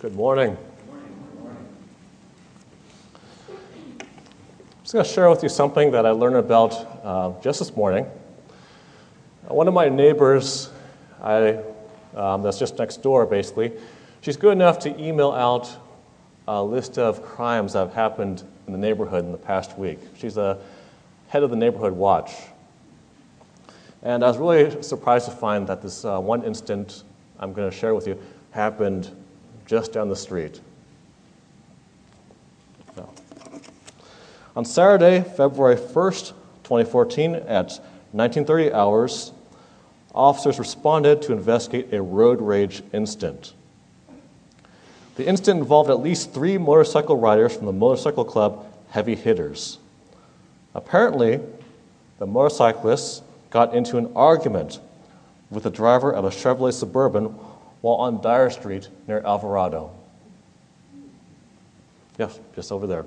Good morning. I'm just going to share with you something that I learned about uh, just this morning. One of my neighbors, I, um, that's just next door basically, she's good enough to email out a list of crimes that have happened in the neighborhood in the past week. She's the head of the neighborhood watch. And I was really surprised to find that this uh, one incident I'm going to share with you happened just down the street. No. On Saturday, February 1st, 2014, at 1930 hours, officers responded to investigate a road rage incident. The incident involved at least three motorcycle riders from the motorcycle club Heavy Hitters. Apparently, the motorcyclists got into an argument with the driver of a Chevrolet Suburban while on Dyer Street near Alvarado. Yes, just over there.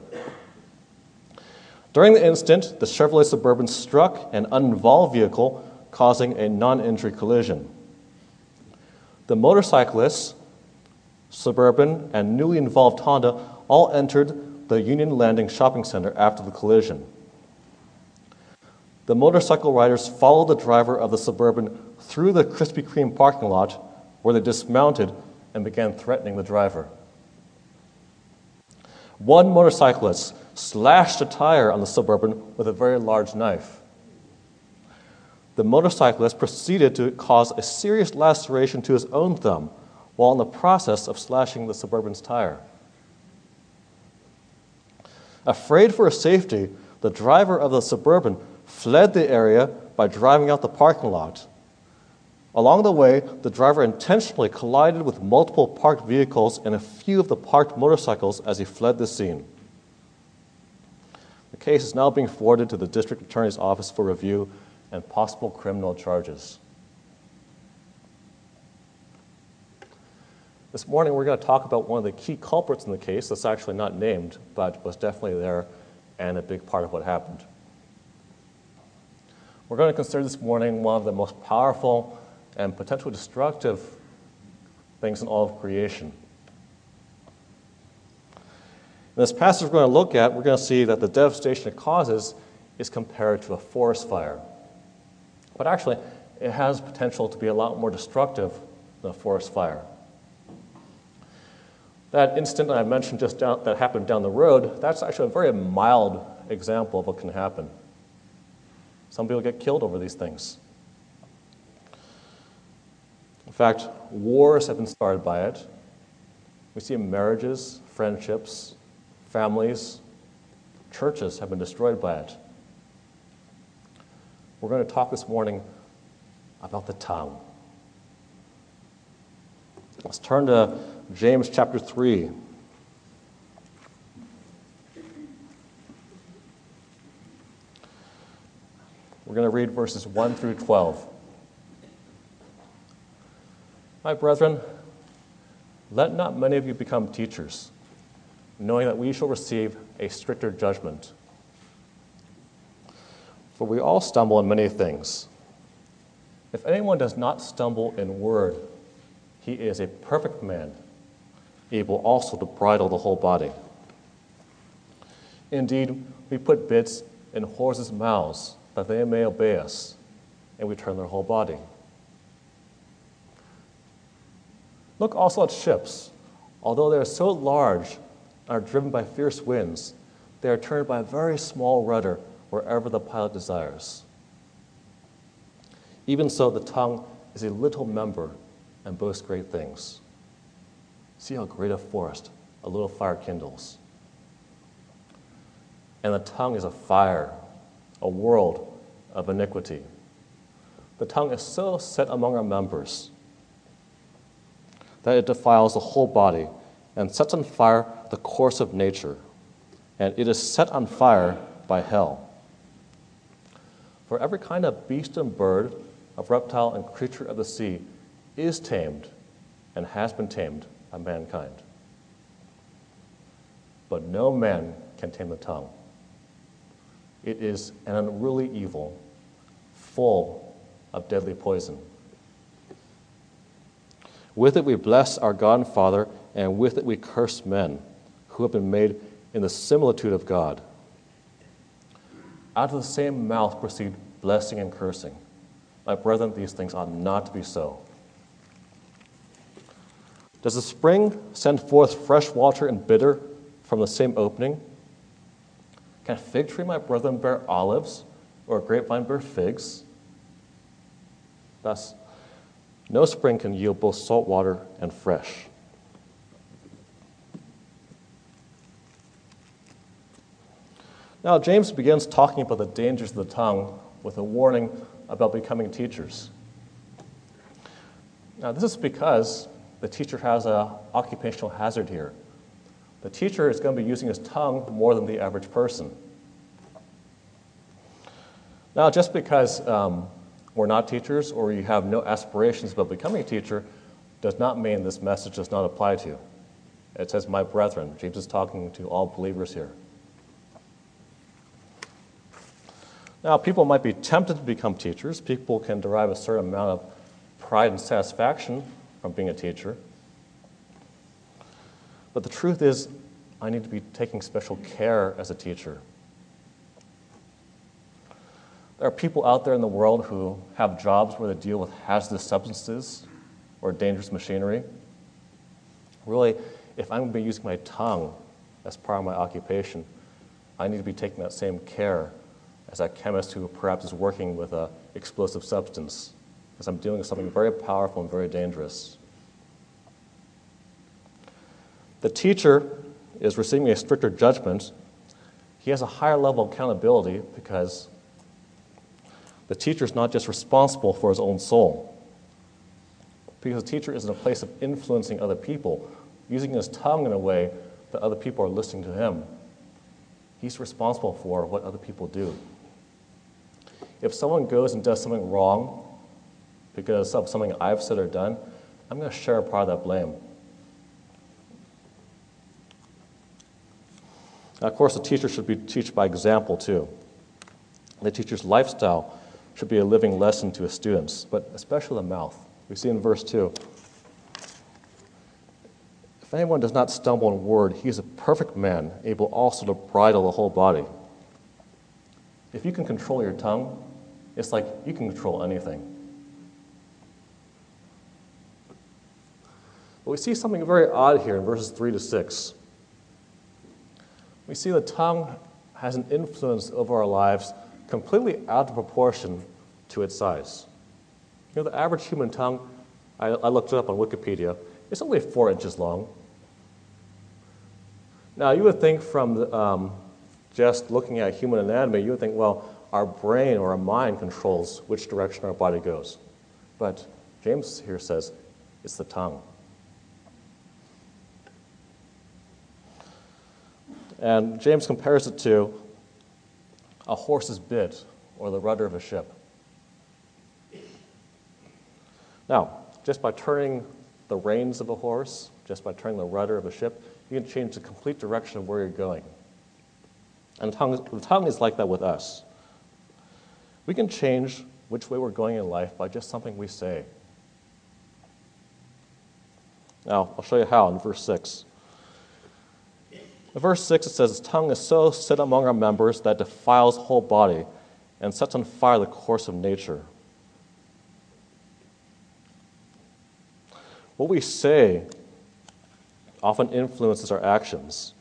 During the incident, the Chevrolet Suburban struck an uninvolved vehicle, causing a non injury collision. The motorcyclists, Suburban, and newly involved Honda all entered the Union Landing shopping center after the collision. The motorcycle riders followed the driver of the Suburban through the Krispy Kreme parking lot where they dismounted and began threatening the driver. One motorcyclist slashed a tire on the Suburban with a very large knife. The motorcyclist proceeded to cause a serious laceration to his own thumb while in the process of slashing the Suburban's tire. Afraid for his safety, the driver of the Suburban fled the area by driving out the parking lot. Along the way, the driver intentionally collided with multiple parked vehicles and a few of the parked motorcycles as he fled the scene. The case is now being forwarded to the district attorney's office for review and possible criminal charges. This morning, we're going to talk about one of the key culprits in the case that's actually not named, but was definitely there and a big part of what happened. We're going to consider this morning one of the most powerful and potentially destructive things in all of creation. In this passage we're going to look at, we're going to see that the devastation it causes is compared to a forest fire. But actually, it has potential to be a lot more destructive than a forest fire. That incident I mentioned just down, that happened down the road, that's actually a very mild example of what can happen. Some people get killed over these things. In fact, wars have been started by it. We see marriages, friendships, families, churches have been destroyed by it. We're going to talk this morning about the tongue. Let's turn to James chapter 3. We're going to read verses 1 through 12. My brethren, let not many of you become teachers, knowing that we shall receive a stricter judgment. For we all stumble in many things. If anyone does not stumble in word, he is a perfect man, able also to bridle the whole body. Indeed, we put bits in horses' mouths that they may obey us, and we turn their whole body. Look also at ships. Although they are so large and are driven by fierce winds, they are turned by a very small rudder wherever the pilot desires. Even so, the tongue is a little member and boasts great things. See how great a forest a little fire kindles. And the tongue is a fire, a world of iniquity. The tongue is so set among our members that it defiles the whole body and sets on fire the course of nature, and it is set on fire by hell. For every kind of beast and bird, of reptile and creature of the sea is tamed and has been tamed by mankind. But no man can tame the tongue. It is an unruly evil, full of deadly poison. With it we bless our God and Father, and with it we curse men who have been made in the similitude of God. Out of the same mouth proceed blessing and cursing. My brethren, these things ought not to be so. Does the spring send forth fresh water and bitter from the same opening? Can a fig tree, my brethren, bear olives, or a grapevine bear figs? Thus, no spring can yield both salt water and fresh. Now, James begins talking about the dangers of the tongue with a warning about becoming teachers. Now, this is because the teacher has an occupational hazard here. The teacher is going to be using his tongue more than the average person. Now, just because um, we're not teachers or you have no aspirations about becoming a teacher does not mean this message does not apply to you. It says, My brethren. James is talking to all believers here. Now, people might be tempted to become teachers. People can derive a certain amount of pride and satisfaction from being a teacher. But the truth is, I need to be taking special care as a teacher. There are people out there in the world who have jobs where they deal with hazardous substances or dangerous machinery. Really, if I'm going to be using my tongue as part of my occupation, I need to be taking that same care as a chemist who perhaps is working with an explosive substance, because I'm dealing with something very powerful and very dangerous. The teacher is receiving a stricter judgment. He has a higher level of accountability because the teacher is not just responsible for his own soul. Because the teacher is in a place of influencing other people, using his tongue in a way that other people are listening to him. He's responsible for what other people do. If someone goes and does something wrong because of something I've said or done, I'm going to share a part of that blame. Now, of course, the teacher should be teach by example too. The teacher's lifestyle should be a living lesson to his students, but especially the mouth. We see in verse 2 If anyone does not stumble in word, he is a perfect man, able also to bridle the whole body. If you can control your tongue, it's like you can control anything. But we see something very odd here in verses 3 to 6. We see the tongue has an influence over our lives completely out of proportion to its size. You know, the average human tongue, I, I looked it up on Wikipedia, it's only four inches long. Now, you would think from the, um, just looking at human anatomy, you would think, well, our brain or our mind controls which direction our body goes. But James here says it's the tongue. And James compares it to a horse's bit or the rudder of a ship. Now, just by turning the reins of a horse, just by turning the rudder of a ship, you can change the complete direction of where you're going. And the tongue, the tongue is like that with us. We can change which way we're going in life by just something we say. Now, I'll show you how in verse 6. In verse 6, it says, His tongue is so set among our members that defiles the whole body and sets on fire the course of nature. What we say often influences our actions.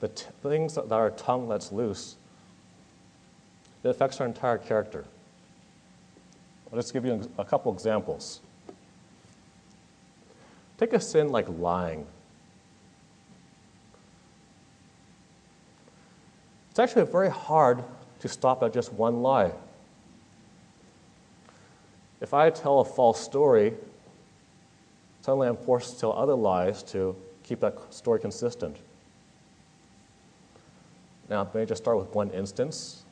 The t- things that our tongue lets loose that affects our entire character. I'll just give you a couple examples. Take a sin like lying. It's actually very hard to stop at just one lie. If I tell a false story, suddenly I'm forced to tell other lies to keep that story consistent. Now, it may just start with one instance,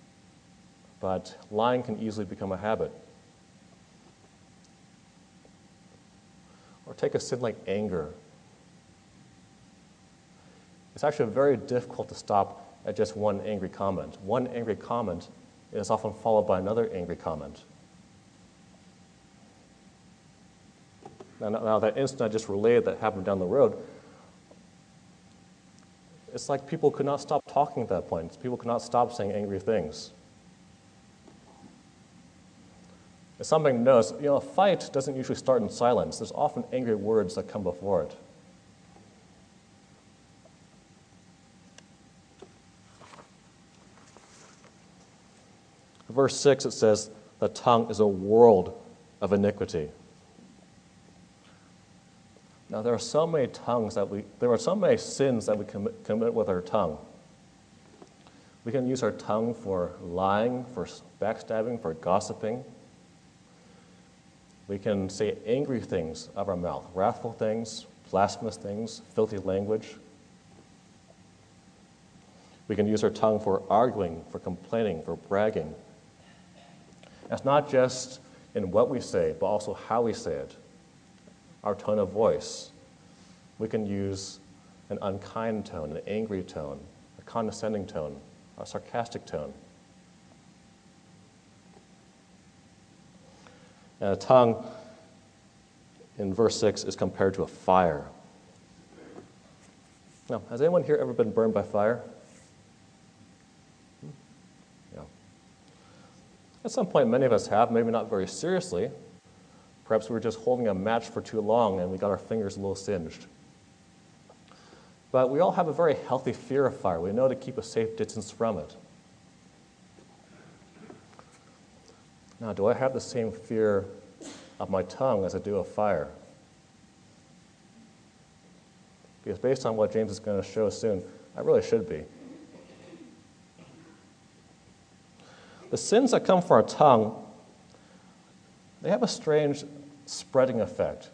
but lying can easily become a habit. Or take a sin like anger. It's actually very difficult to stop at just one angry comment. One angry comment is often followed by another angry comment. Now, now that incident I just relayed that happened down the road, it's like people could not stop talking at that point. People could not stop saying angry things. It's something notice. You know, a fight doesn't usually start in silence. There's often angry words that come before it. Verse 6, it says, The tongue is a world of iniquity. Now, there are so many tongues that we, there are so many sins that we commit, commit with our tongue. We can use our tongue for lying, for backstabbing, for gossiping. We can say angry things out of our mouth, wrathful things, blasphemous things, filthy language. We can use our tongue for arguing, for complaining, for bragging. It's not just in what we say, but also how we say it, our tone of voice. We can use an unkind tone, an angry tone, a condescending tone, a sarcastic tone. And a tongue, in verse 6, is compared to a fire. Now, has anyone here ever been burned by fire? At some point, many of us have, maybe not very seriously. Perhaps we were just holding a match for too long and we got our fingers a little singed. But we all have a very healthy fear of fire. We know to keep a safe distance from it. Now, do I have the same fear of my tongue as I do of fire? Because based on what James is going to show soon, I really should be. The sins that come from our tongue, they have a strange spreading effect.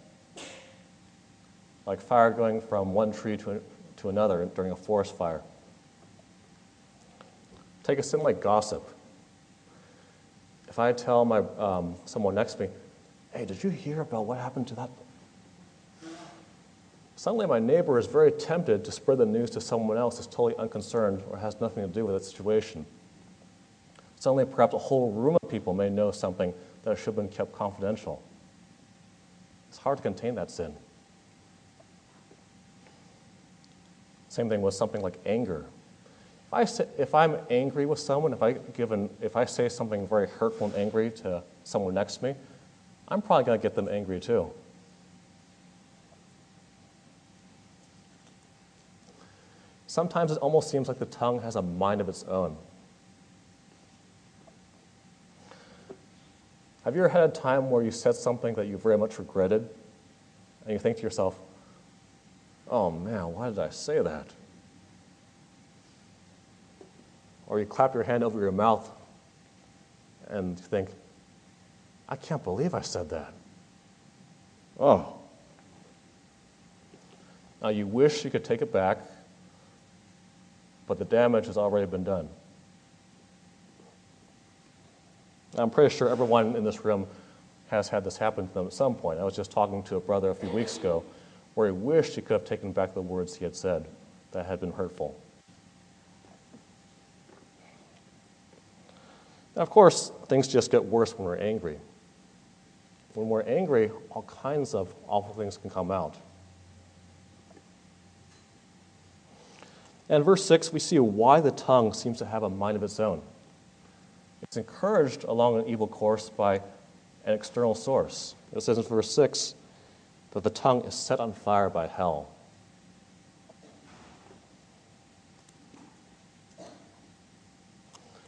Like fire going from one tree to, to another during a forest fire. Take a sin like gossip. If I tell my, um, someone next to me, hey, did you hear about what happened to that? Suddenly, my neighbor is very tempted to spread the news to someone else who's totally unconcerned or has nothing to do with that situation. Suddenly, perhaps a whole room of people may know something that should have been kept confidential. It's hard to contain that sin. Same thing with something like anger. If, I say, if I'm angry with someone, if I, give an, if I say something very hurtful and angry to someone next to me, I'm probably going to get them angry too. Sometimes it almost seems like the tongue has a mind of its own. Have you ever had a time where you said something that you very much regretted and you think to yourself, oh man, why did I say that? Or you clap your hand over your mouth and think, I can't believe I said that. Oh. Now you wish you could take it back, but the damage has already been done. I'm pretty sure everyone in this room has had this happen to them at some point. I was just talking to a brother a few weeks ago where he wished he could have taken back the words he had said that had been hurtful. Now, of course, things just get worse when we're angry. When we're angry, all kinds of awful things can come out. And verse 6, we see why the tongue seems to have a mind of its own. It's encouraged along an evil course by an external source. It says in verse 6 that the tongue is set on fire by hell.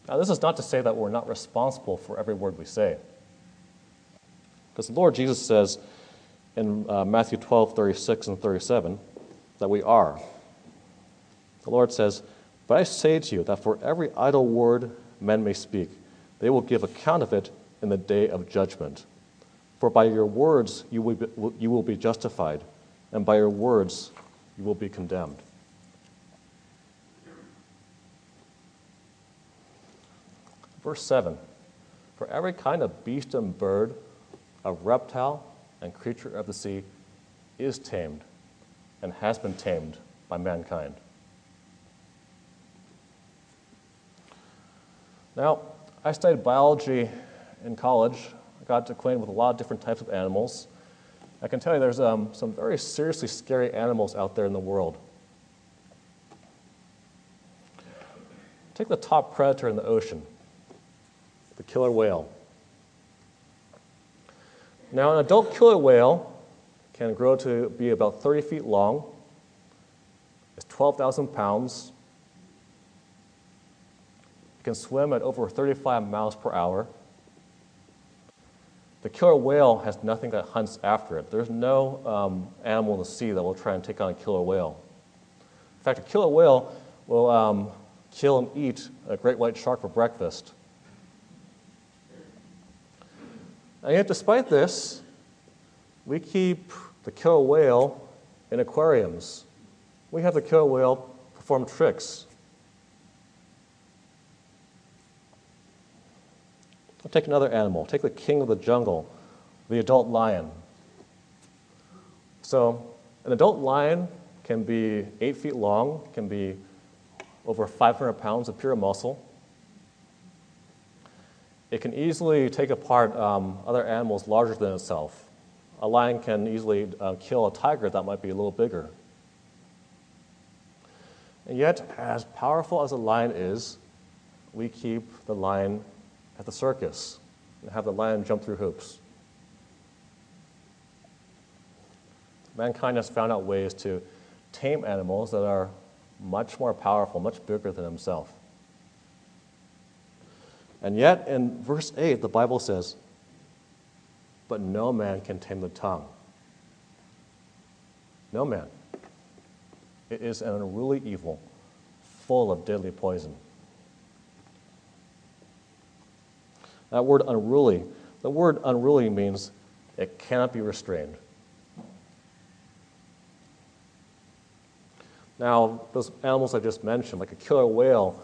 Now, this is not to say that we're not responsible for every word we say. Because the Lord Jesus says in uh, Matthew 12, 36 and 37 that we are. The Lord says, But I say to you that for every idle word men may speak, they will give account of it in the day of judgment. For by your words you will be, you will be justified, and by your words you will be condemned. Verse 7 For every kind of beast and bird, of reptile and creature of the sea is tamed and has been tamed by mankind. Now, I studied biology in college. I got acquainted with a lot of different types of animals. I can tell you there's um, some very seriously scary animals out there in the world. Take the top predator in the ocean, the killer whale. Now, an adult killer whale can grow to be about 30 feet long, it's 12,000 pounds, can swim at over 35 miles per hour. The killer whale has nothing that hunts after it. There's no um, animal in the sea that will try and take on a killer whale. In fact, a killer whale will um, kill and eat a great white shark for breakfast. And yet, despite this, we keep the killer whale in aquariums. We have the killer whale perform tricks. Take another animal. Take the king of the jungle, the adult lion. So, an adult lion can be eight feet long, can be over 500 pounds of pure muscle. It can easily take apart um, other animals larger than itself. A lion can easily uh, kill a tiger that might be a little bigger. And yet, as powerful as a lion is, we keep the lion at the circus and have the lion jump through hoops. Mankind has found out ways to tame animals that are much more powerful, much bigger than himself. And yet, in verse 8, the Bible says, But no man can tame the tongue. No man. It is an unruly evil, full of deadly poison. That word unruly, the word unruly means it cannot be restrained. Now, those animals I just mentioned, like a killer whale,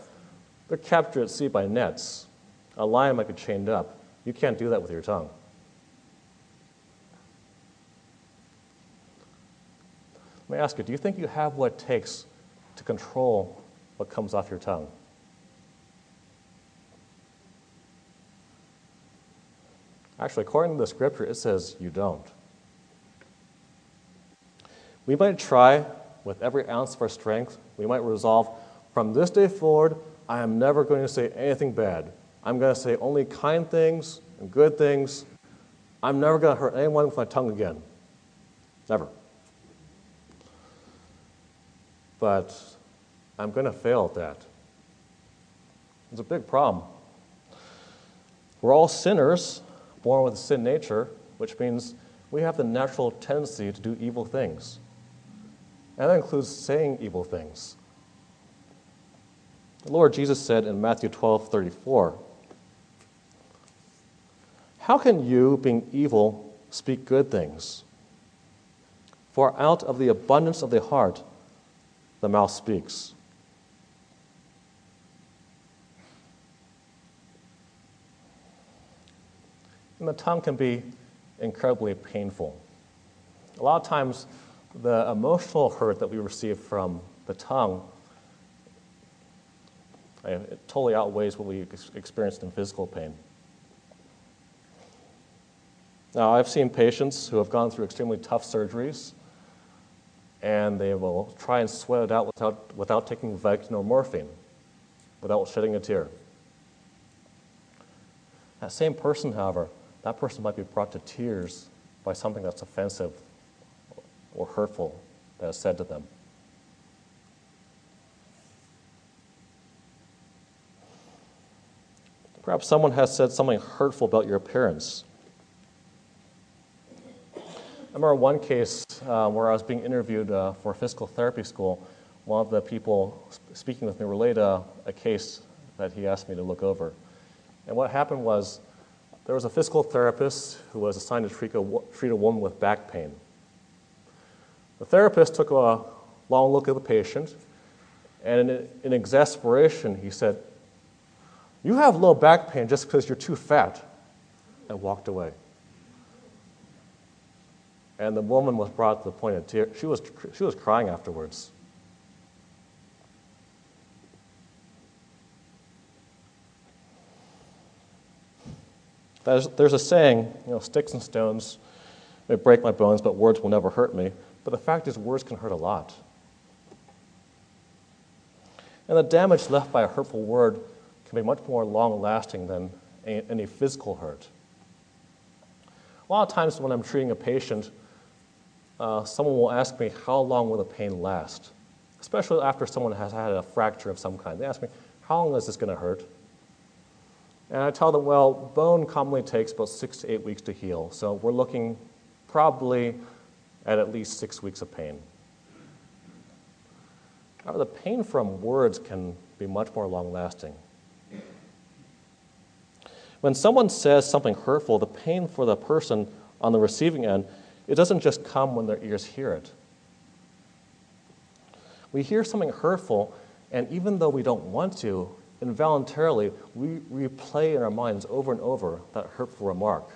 they're captured at sea by nets. A lion might be chained up. You can't do that with your tongue. Let me ask you do you think you have what it takes to control what comes off your tongue? Actually, according to the scripture, it says you don't. We might try with every ounce of our strength, we might resolve from this day forward, I am never going to say anything bad. I'm going to say only kind things and good things. I'm never going to hurt anyone with my tongue again. Never. But I'm going to fail at that. It's a big problem. We're all sinners, born with a sin nature, which means we have the natural tendency to do evil things. And that includes saying evil things. The Lord Jesus said in Matthew 12 34, How can you, being evil, speak good things? For out of the abundance of the heart, the mouth speaks. And the tongue can be incredibly painful. A lot of times, the emotional hurt that we receive from the tongue it totally outweighs what we experienced in physical pain. Now, I've seen patients who have gone through extremely tough surgeries, and they will try and sweat it out without, without taking Vicodin or morphine, without shedding a tear. That same person, however, that person might be brought to tears by something that's offensive or hurtful that is said to them. Perhaps someone has said something hurtful about your appearance. I remember one case uh, where I was being interviewed uh, for physical therapy school. One of the people speaking with me relayed a, a case that he asked me to look over. And what happened was there was a physical therapist who was assigned to treat a, treat a woman with back pain. The therapist took a long look at the patient, and in, in exasperation, he said, You have low back pain just because you're too fat, and walked away. And the woman was brought to the point of tears. She was, she was crying afterwards. There's, there's a saying, you know, sticks and stones may break my bones, but words will never hurt me. But the fact is, words can hurt a lot. And the damage left by a hurtful word can be much more long lasting than any physical hurt. A lot of times when I'm treating a patient, uh, someone will ask me, How long will the pain last? Especially after someone has had a fracture of some kind. They ask me, How long is this going to hurt? And I tell them, Well, bone commonly takes about six to eight weeks to heal, so we're looking probably at at least six weeks of pain. However, the pain from words can be much more long lasting. When someone says something hurtful, the pain for the person on the receiving end, it doesn't just come when their ears hear it. We hear something hurtful, and even though we don't want to, involuntarily, we replay in our minds over and over that hurtful remark.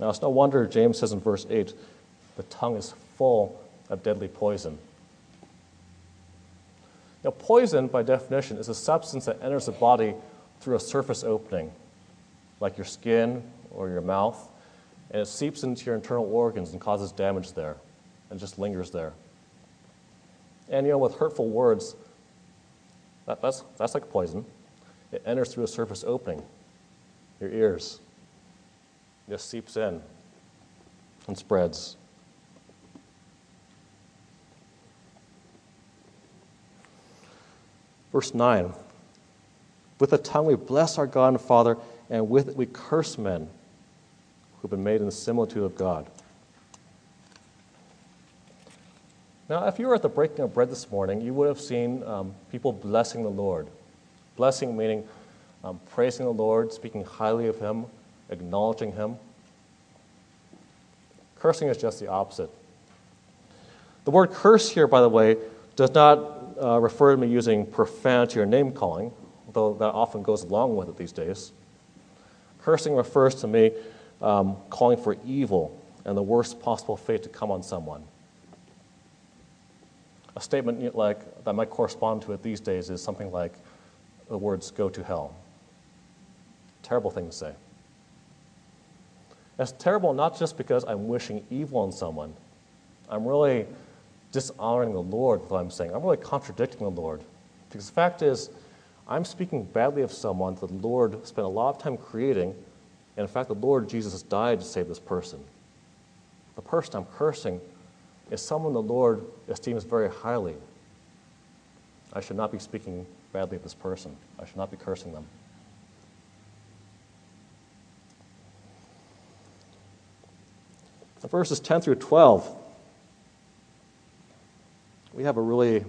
Now, it's no wonder James says in verse 8 the tongue is full of deadly poison. Now, poison, by definition, is a substance that enters the body through a surface opening, like your skin or your mouth, and it seeps into your internal organs and causes damage there and just lingers there. And you know, with hurtful words, that, that's, that's like poison. It enters through a surface opening, your ears. It just seeps in and spreads. Verse 9 With the tongue we bless our God and Father, and with it we curse men who've been made in the similitude of God. Now, if you were at the breaking of bread this morning, you would have seen um, people blessing the Lord. Blessing meaning um, praising the Lord, speaking highly of Him, acknowledging Him. Cursing is just the opposite. The word curse here, by the way, does not uh, refer to me using profanity or name calling, though that often goes along with it these days. Cursing refers to me um, calling for evil and the worst possible fate to come on someone. A statement like that might correspond to it these days is something like the words "go to hell." Terrible thing to say. It's terrible not just because I'm wishing evil on someone. I'm really dishonoring the Lord with what I'm saying. I'm really contradicting the Lord. Because the fact is, I'm speaking badly of someone that the Lord spent a lot of time creating, and in fact, the Lord Jesus died to save this person. The person I'm cursing is someone the Lord esteems very highly. I should not be speaking badly of this person. I should not be cursing them. The verses 10 through 12 we have a really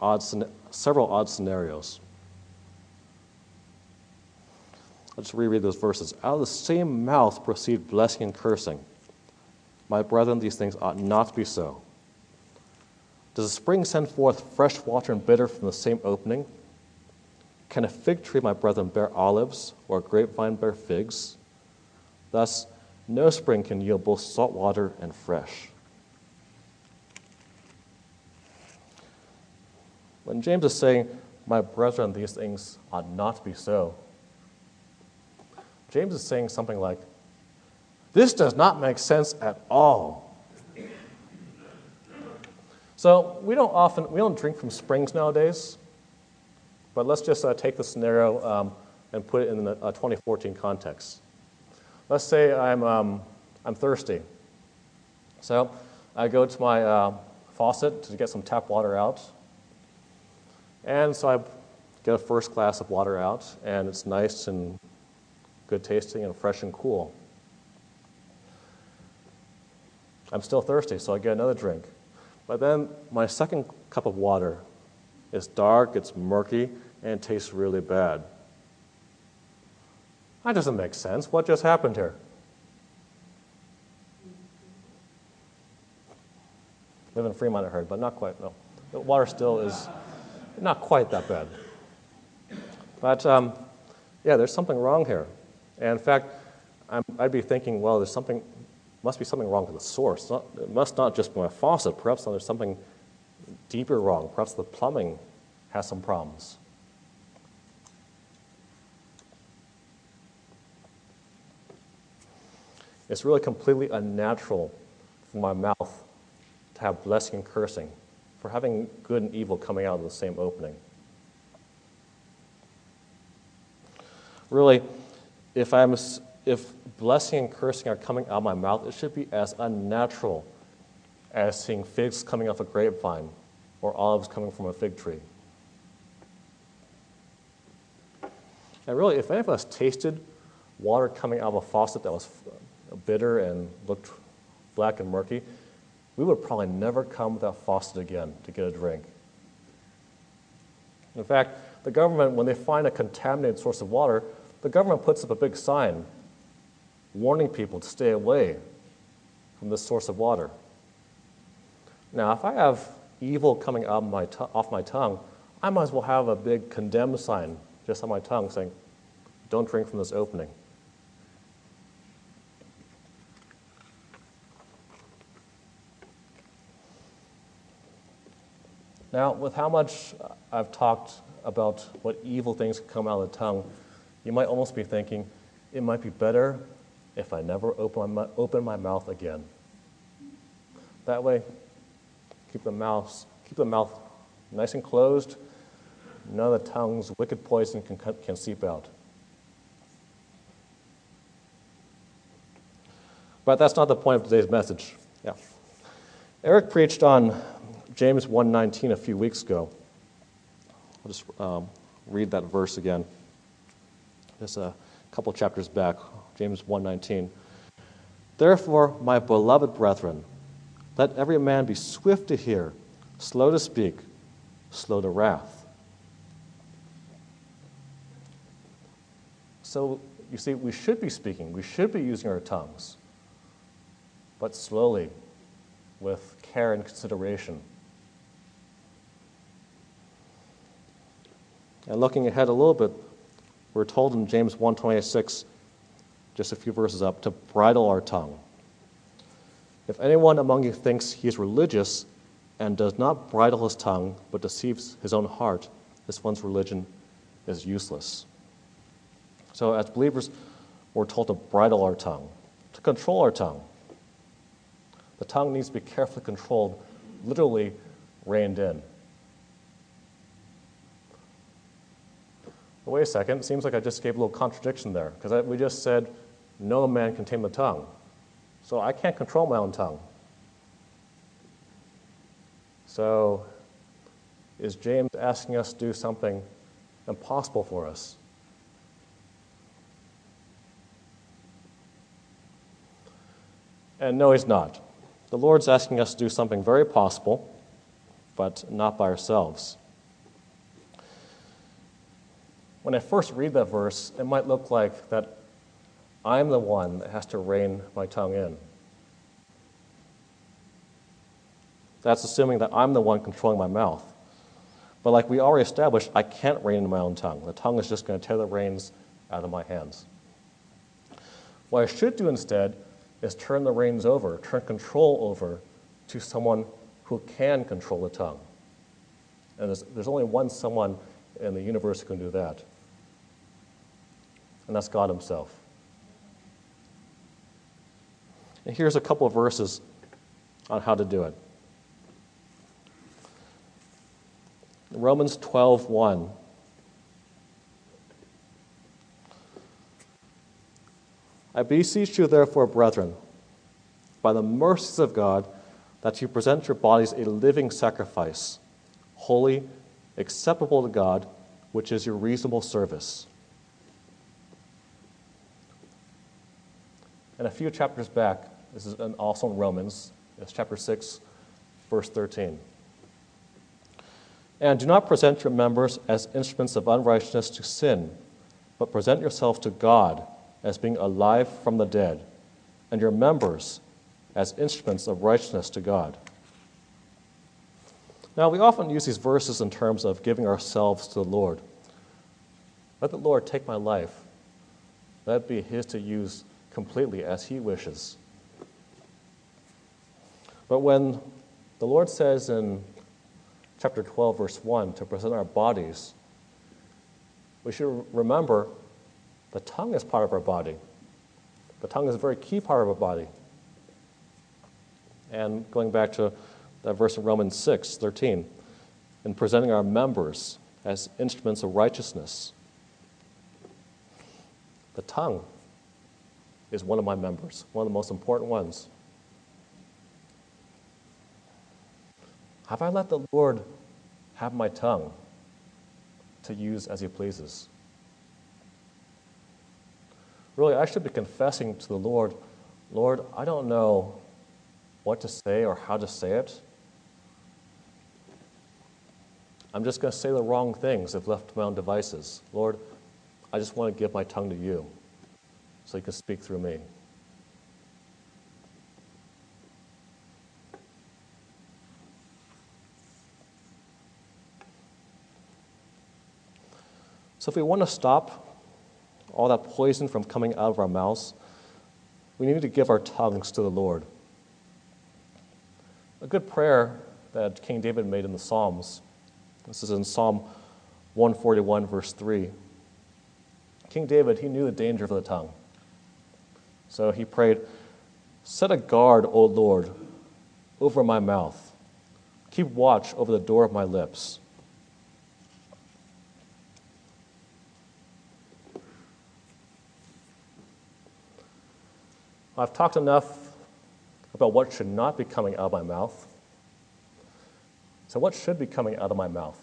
odd, several odd scenarios. I'll just reread those verses. Out of the same mouth proceed blessing and cursing. My brethren, these things ought not to be so. Does a spring send forth fresh water and bitter from the same opening? Can a fig tree, my brethren, bear olives, or a grapevine bear figs? Thus, no spring can yield both salt water and fresh. When James is saying, My brethren, these things ought not to be so, James is saying something like, This does not make sense at all. So we don't often, we don't drink from springs nowadays, but let's just uh, take the scenario um, and put it in the uh, 2014 context. Let's say I'm, um, I'm thirsty. So I go to my uh, faucet to get some tap water out, and so I get a first glass of water out, and it's nice and good tasting and fresh and cool. I'm still thirsty, so I get another drink. But then my second cup of water is dark, it's murky, and it tastes really bad. That doesn't make sense. What just happened here? Live in Fremont, I heard, but not quite, no. The water still is not quite that bad. But um, yeah, there's something wrong here. And in fact, i would be thinking, well, there's something, must be something wrong with the source. Not, it must not just be my faucet. Perhaps there's something deeper wrong. Perhaps the plumbing has some problems. It's really completely unnatural for my mouth to have blessing and cursing, for having good and evil coming out of the same opening. Really, if, I'm, if blessing and cursing are coming out of my mouth, it should be as unnatural as seeing figs coming off a grapevine or olives coming from a fig tree. And really, if any of us tasted water coming out of a faucet that was bitter and looked black and murky, we would probably never come to that faucet again to get a drink. In fact, the government, when they find a contaminated source of water, the government puts up a big sign warning people to stay away from this source of water. Now, if I have evil coming out my t- off my tongue, I might as well have a big condemn sign just on my tongue saying, Don't drink from this opening. Now, with how much I've talked about what evil things can come out of the tongue, you might almost be thinking, it might be better if I never open my, open my mouth again. That way, keep the mouth, keep the mouth nice and closed. None of the tongue's wicked poison can, can seep out. But that's not the point of today's message. Yeah. Eric preached on James 1:19 a few weeks ago. I'll just um, read that verse again. Just a couple chapters back, James 1:19. Therefore, my beloved brethren, let every man be swift to hear, slow to speak, slow to wrath. So, you see, we should be speaking, we should be using our tongues, but slowly, with care and consideration. And looking ahead a little bit, we're told in James 1:26, just a few verses up, to bridle our tongue. If anyone among you thinks he is religious and does not bridle his tongue but deceives his own heart, this one's religion is useless. So, as believers, we're told to bridle our tongue, to control our tongue. The tongue needs to be carefully controlled, literally reined in. wait a second, it seems like I just gave a little contradiction there because we just said, no man can tame the tongue. So I can't control my own tongue. So is James asking us to do something impossible for us? And no, he's not. The Lord's asking us to do something very possible, but not by ourselves. When I first read that verse, it might look like that I'm the one that has to rein my tongue in. That's assuming that I'm the one controlling my mouth. But like we already established, I can't rein in my own tongue. The tongue is just going to tear the reins out of my hands. What I should do instead is turn the reins over, turn control over to someone who can control the tongue. And there's, there's only one someone in the universe who can do that and that's God Himself. And here's a couple of verses on how to do it. Romans 12 1. I beseech you, therefore, brethren, by the mercies of God, that you present your bodies a living sacrifice, holy, acceptable to God, which is your reasonable service. And a few chapters back, this is also in Romans, it's chapter 6, verse 13. And do not present your members as instruments of unrighteousness to sin, but present yourself to God as being alive from the dead, and your members as instruments of righteousness to God. Now, we often use these verses in terms of giving ourselves to the Lord. Let the Lord take my life. Let it be His to use completely as He wishes. But when the Lord says in chapter 12, verse 1, to present our bodies, we should remember the tongue is part of our body. The tongue is a very key part of our body. And going back to that verse in Romans 6 13, in presenting our members as instruments of righteousness. The tongue is one of my members, one of the most important ones. Have I let the Lord have my tongue to use as He pleases? Really, I should be confessing to the Lord, Lord, I don't know what to say or how to say it. I'm just going to say the wrong things if left to my own devices. Lord, I just want to give my tongue to you so you can speak through me. So, if we want to stop all that poison from coming out of our mouths, we need to give our tongues to the Lord. A good prayer that King David made in the Psalms. This is in Psalm 141, verse 3. King David, he knew the danger of the tongue. So he prayed, Set a guard, O Lord, over my mouth. Keep watch over the door of my lips. I've talked enough about what should not be coming out of my mouth. So, what should be coming out of my mouth?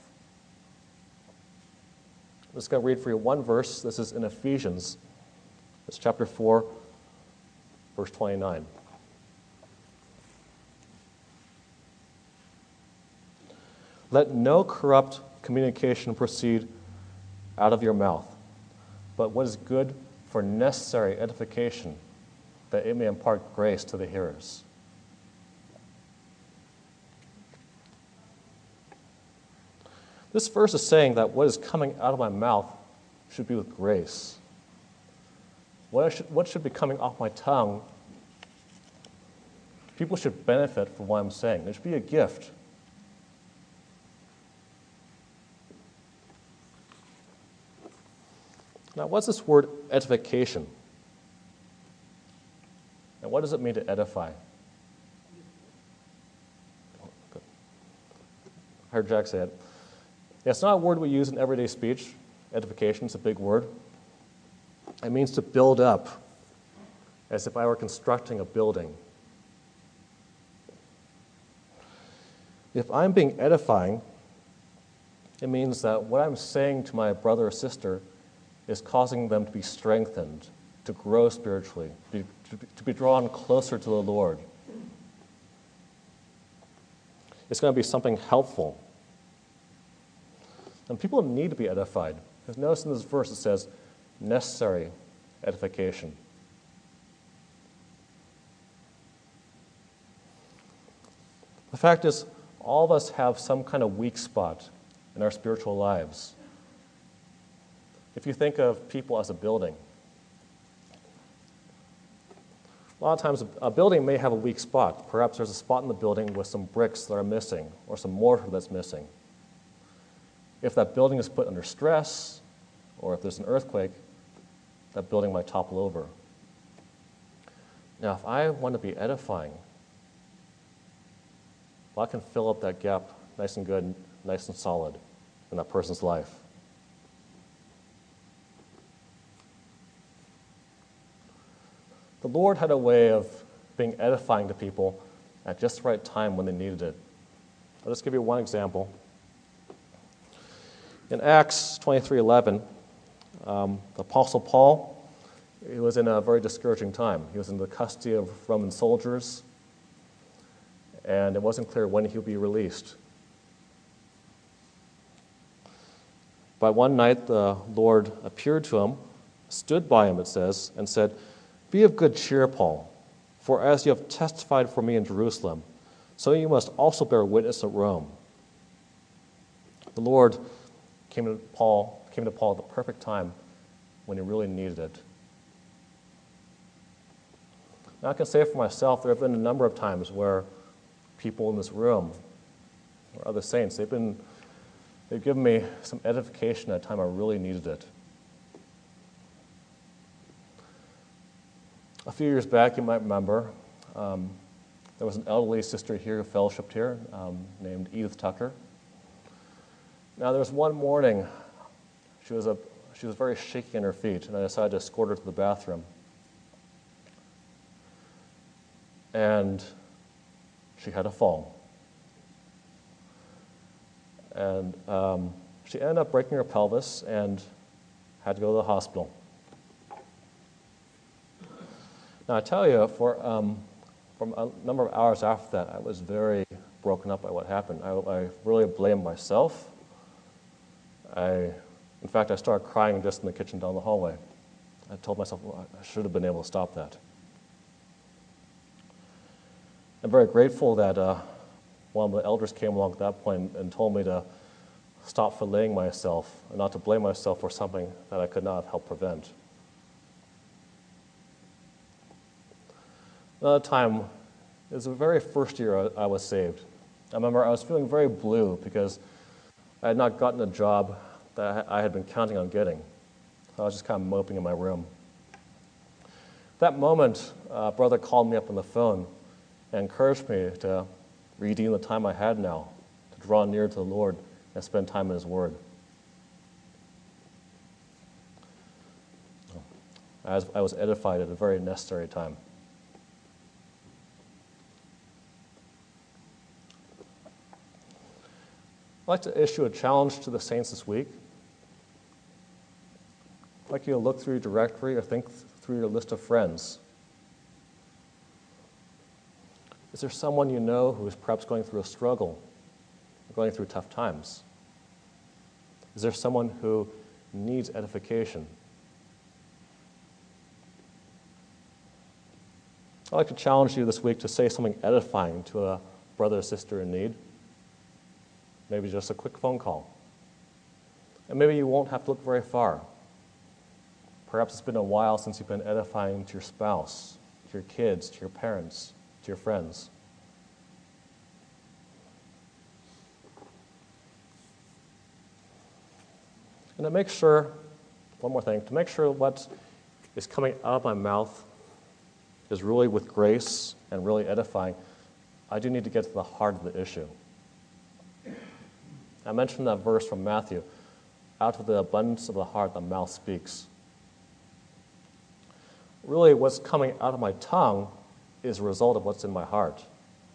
I'm just going to read for you one verse. This is in Ephesians. It's chapter 4, verse 29. Let no corrupt communication proceed out of your mouth, but what is good for necessary edification, that it may impart grace to the hearers. This verse is saying that what is coming out of my mouth should be with grace. What should, what should be coming off my tongue, people should benefit from what I'm saying. It should be a gift. Now, what's this word edification? And what does it mean to edify? I heard Jack say it. Yeah, it's not a word we use in everyday speech. Edification is a big word. It means to build up, as if I were constructing a building. If I'm being edifying, it means that what I'm saying to my brother or sister is causing them to be strengthened, to grow spiritually, be, to be drawn closer to the Lord. It's going to be something helpful. And people need to be edified. Because notice in this verse it says, necessary edification. The fact is, all of us have some kind of weak spot in our spiritual lives. If you think of people as a building, a lot of times a building may have a weak spot. Perhaps there's a spot in the building with some bricks that are missing or some mortar that's missing. If that building is put under stress, or if there's an earthquake, that building might topple over. Now, if I want to be edifying, well, I can fill up that gap nice and good, nice and solid in that person's life. The Lord had a way of being edifying to people at just the right time when they needed it. I'll just give you one example. In Acts 23:11, um, the Apostle Paul, he was in a very discouraging time. He was in the custody of Roman soldiers, and it wasn't clear when he would be released. But one night, the Lord appeared to him, stood by him, it says, and said, Be of good cheer, Paul, for as you have testified for me in Jerusalem, so you must also bear witness at Rome. The Lord came to Paul, came to Paul at the perfect time when he really needed it. Now, I can say for myself, there have been a number of times where people in this room or other saints, they've been they've given me some edification at a time I really needed it. A few years back, you might remember, um, there was an elderly sister here who fellowshipped here um, named Edith Tucker. Now, there was one morning, she was, a, she was very shaky in her feet, and I decided to escort her to the bathroom. And she had a fall. And um, she ended up breaking her pelvis and had to go to the hospital. Now, I tell you, for, um, from a number of hours after that, I was very broken up by what happened. I, I really blamed myself. I, in fact, I started crying just in the kitchen down the hallway. I told myself well, I should have been able to stop that. I'm very grateful that uh, one of the elders came along at that point and told me to stop filleting myself and not to blame myself for something that I could not have helped prevent. Another time, it was the very first year I was saved. I remember I was feeling very blue because I had not gotten a job that I had been counting on getting. I was just kind of moping in my room. That moment, a brother called me up on the phone and encouraged me to redeem the time I had now, to draw near to the Lord and spend time in His Word. As I was edified at a very necessary time. Like to issue a challenge to the saints this week. I'd like you to look through your directory or think through your list of friends. Is there someone you know who is perhaps going through a struggle, going through tough times? Is there someone who needs edification? I'd like to challenge you this week to say something edifying to a brother or sister in need. Maybe just a quick phone call. And maybe you won't have to look very far. Perhaps it's been a while since you've been edifying to your spouse, to your kids, to your parents, to your friends. And to make sure, one more thing, to make sure what is coming out of my mouth is really with grace and really edifying, I do need to get to the heart of the issue. I mentioned that verse from Matthew out of the abundance of the heart, the mouth speaks. Really, what's coming out of my tongue is a result of what's in my heart.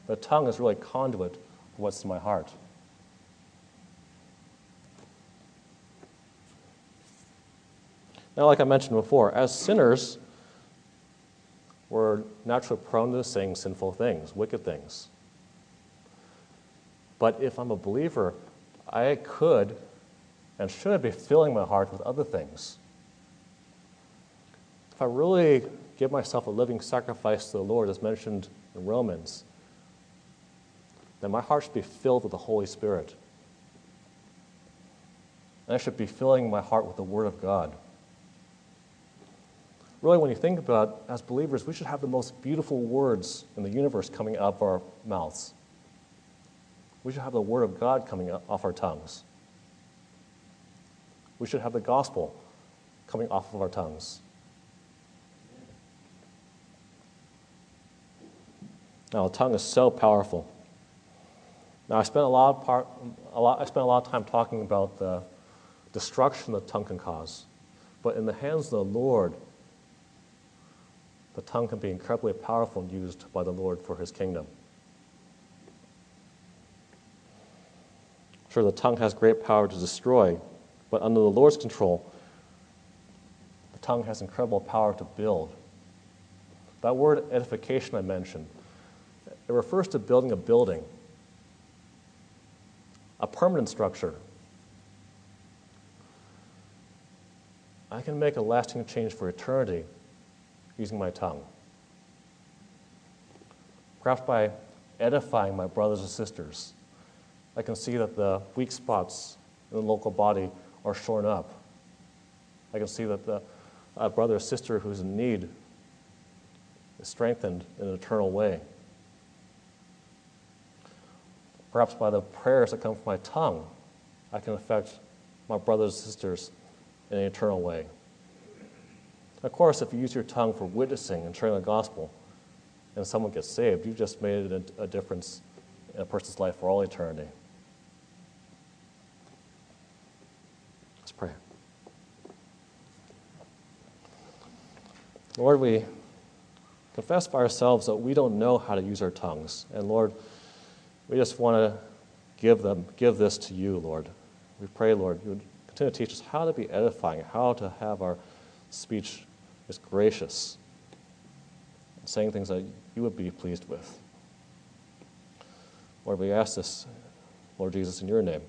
The tongue is really a conduit of what's in my heart. Now, like I mentioned before, as sinners, we're naturally prone to saying sinful things, wicked things. But if I'm a believer, I could and should be filling my heart with other things. If I really give myself a living sacrifice to the Lord, as mentioned in Romans, then my heart should be filled with the Holy Spirit. And I should be filling my heart with the Word of God. Really, when you think about it, as believers, we should have the most beautiful words in the universe coming out of our mouths we should have the Word of God coming off our tongues. We should have the gospel coming off of our tongues. Now, the tongue is so powerful. Now, I spent a lot of part, a lot, I spent a lot of time talking about the destruction the tongue can cause. But in the hands of the Lord, the tongue can be incredibly powerful and used by the Lord for his kingdom. Sure, the tongue has great power to destroy, but under the Lord's control, the tongue has incredible power to build. That word edification I mentioned, it refers to building a building, a permanent structure. I can make a lasting change for eternity using my tongue. Perhaps by edifying my brothers and sisters I can see that the weak spots in the local body are shorn up. I can see that the uh, brother or sister who's in need is strengthened in an eternal way. Perhaps by the prayers that come from my tongue, I can affect my brothers and sisters in an eternal way. Of course, if you use your tongue for witnessing and sharing the gospel and someone gets saved, you've just made a, a difference in a person's life for all eternity. Let's pray. Lord, we confess by ourselves that we don't know how to use our tongues. And Lord, we just want to give them, give this to you, Lord. We pray, Lord, you would continue to teach us how to be edifying, how to have our speech is gracious, saying things that you would be pleased with. Lord, we ask this, Lord Jesus, in your name.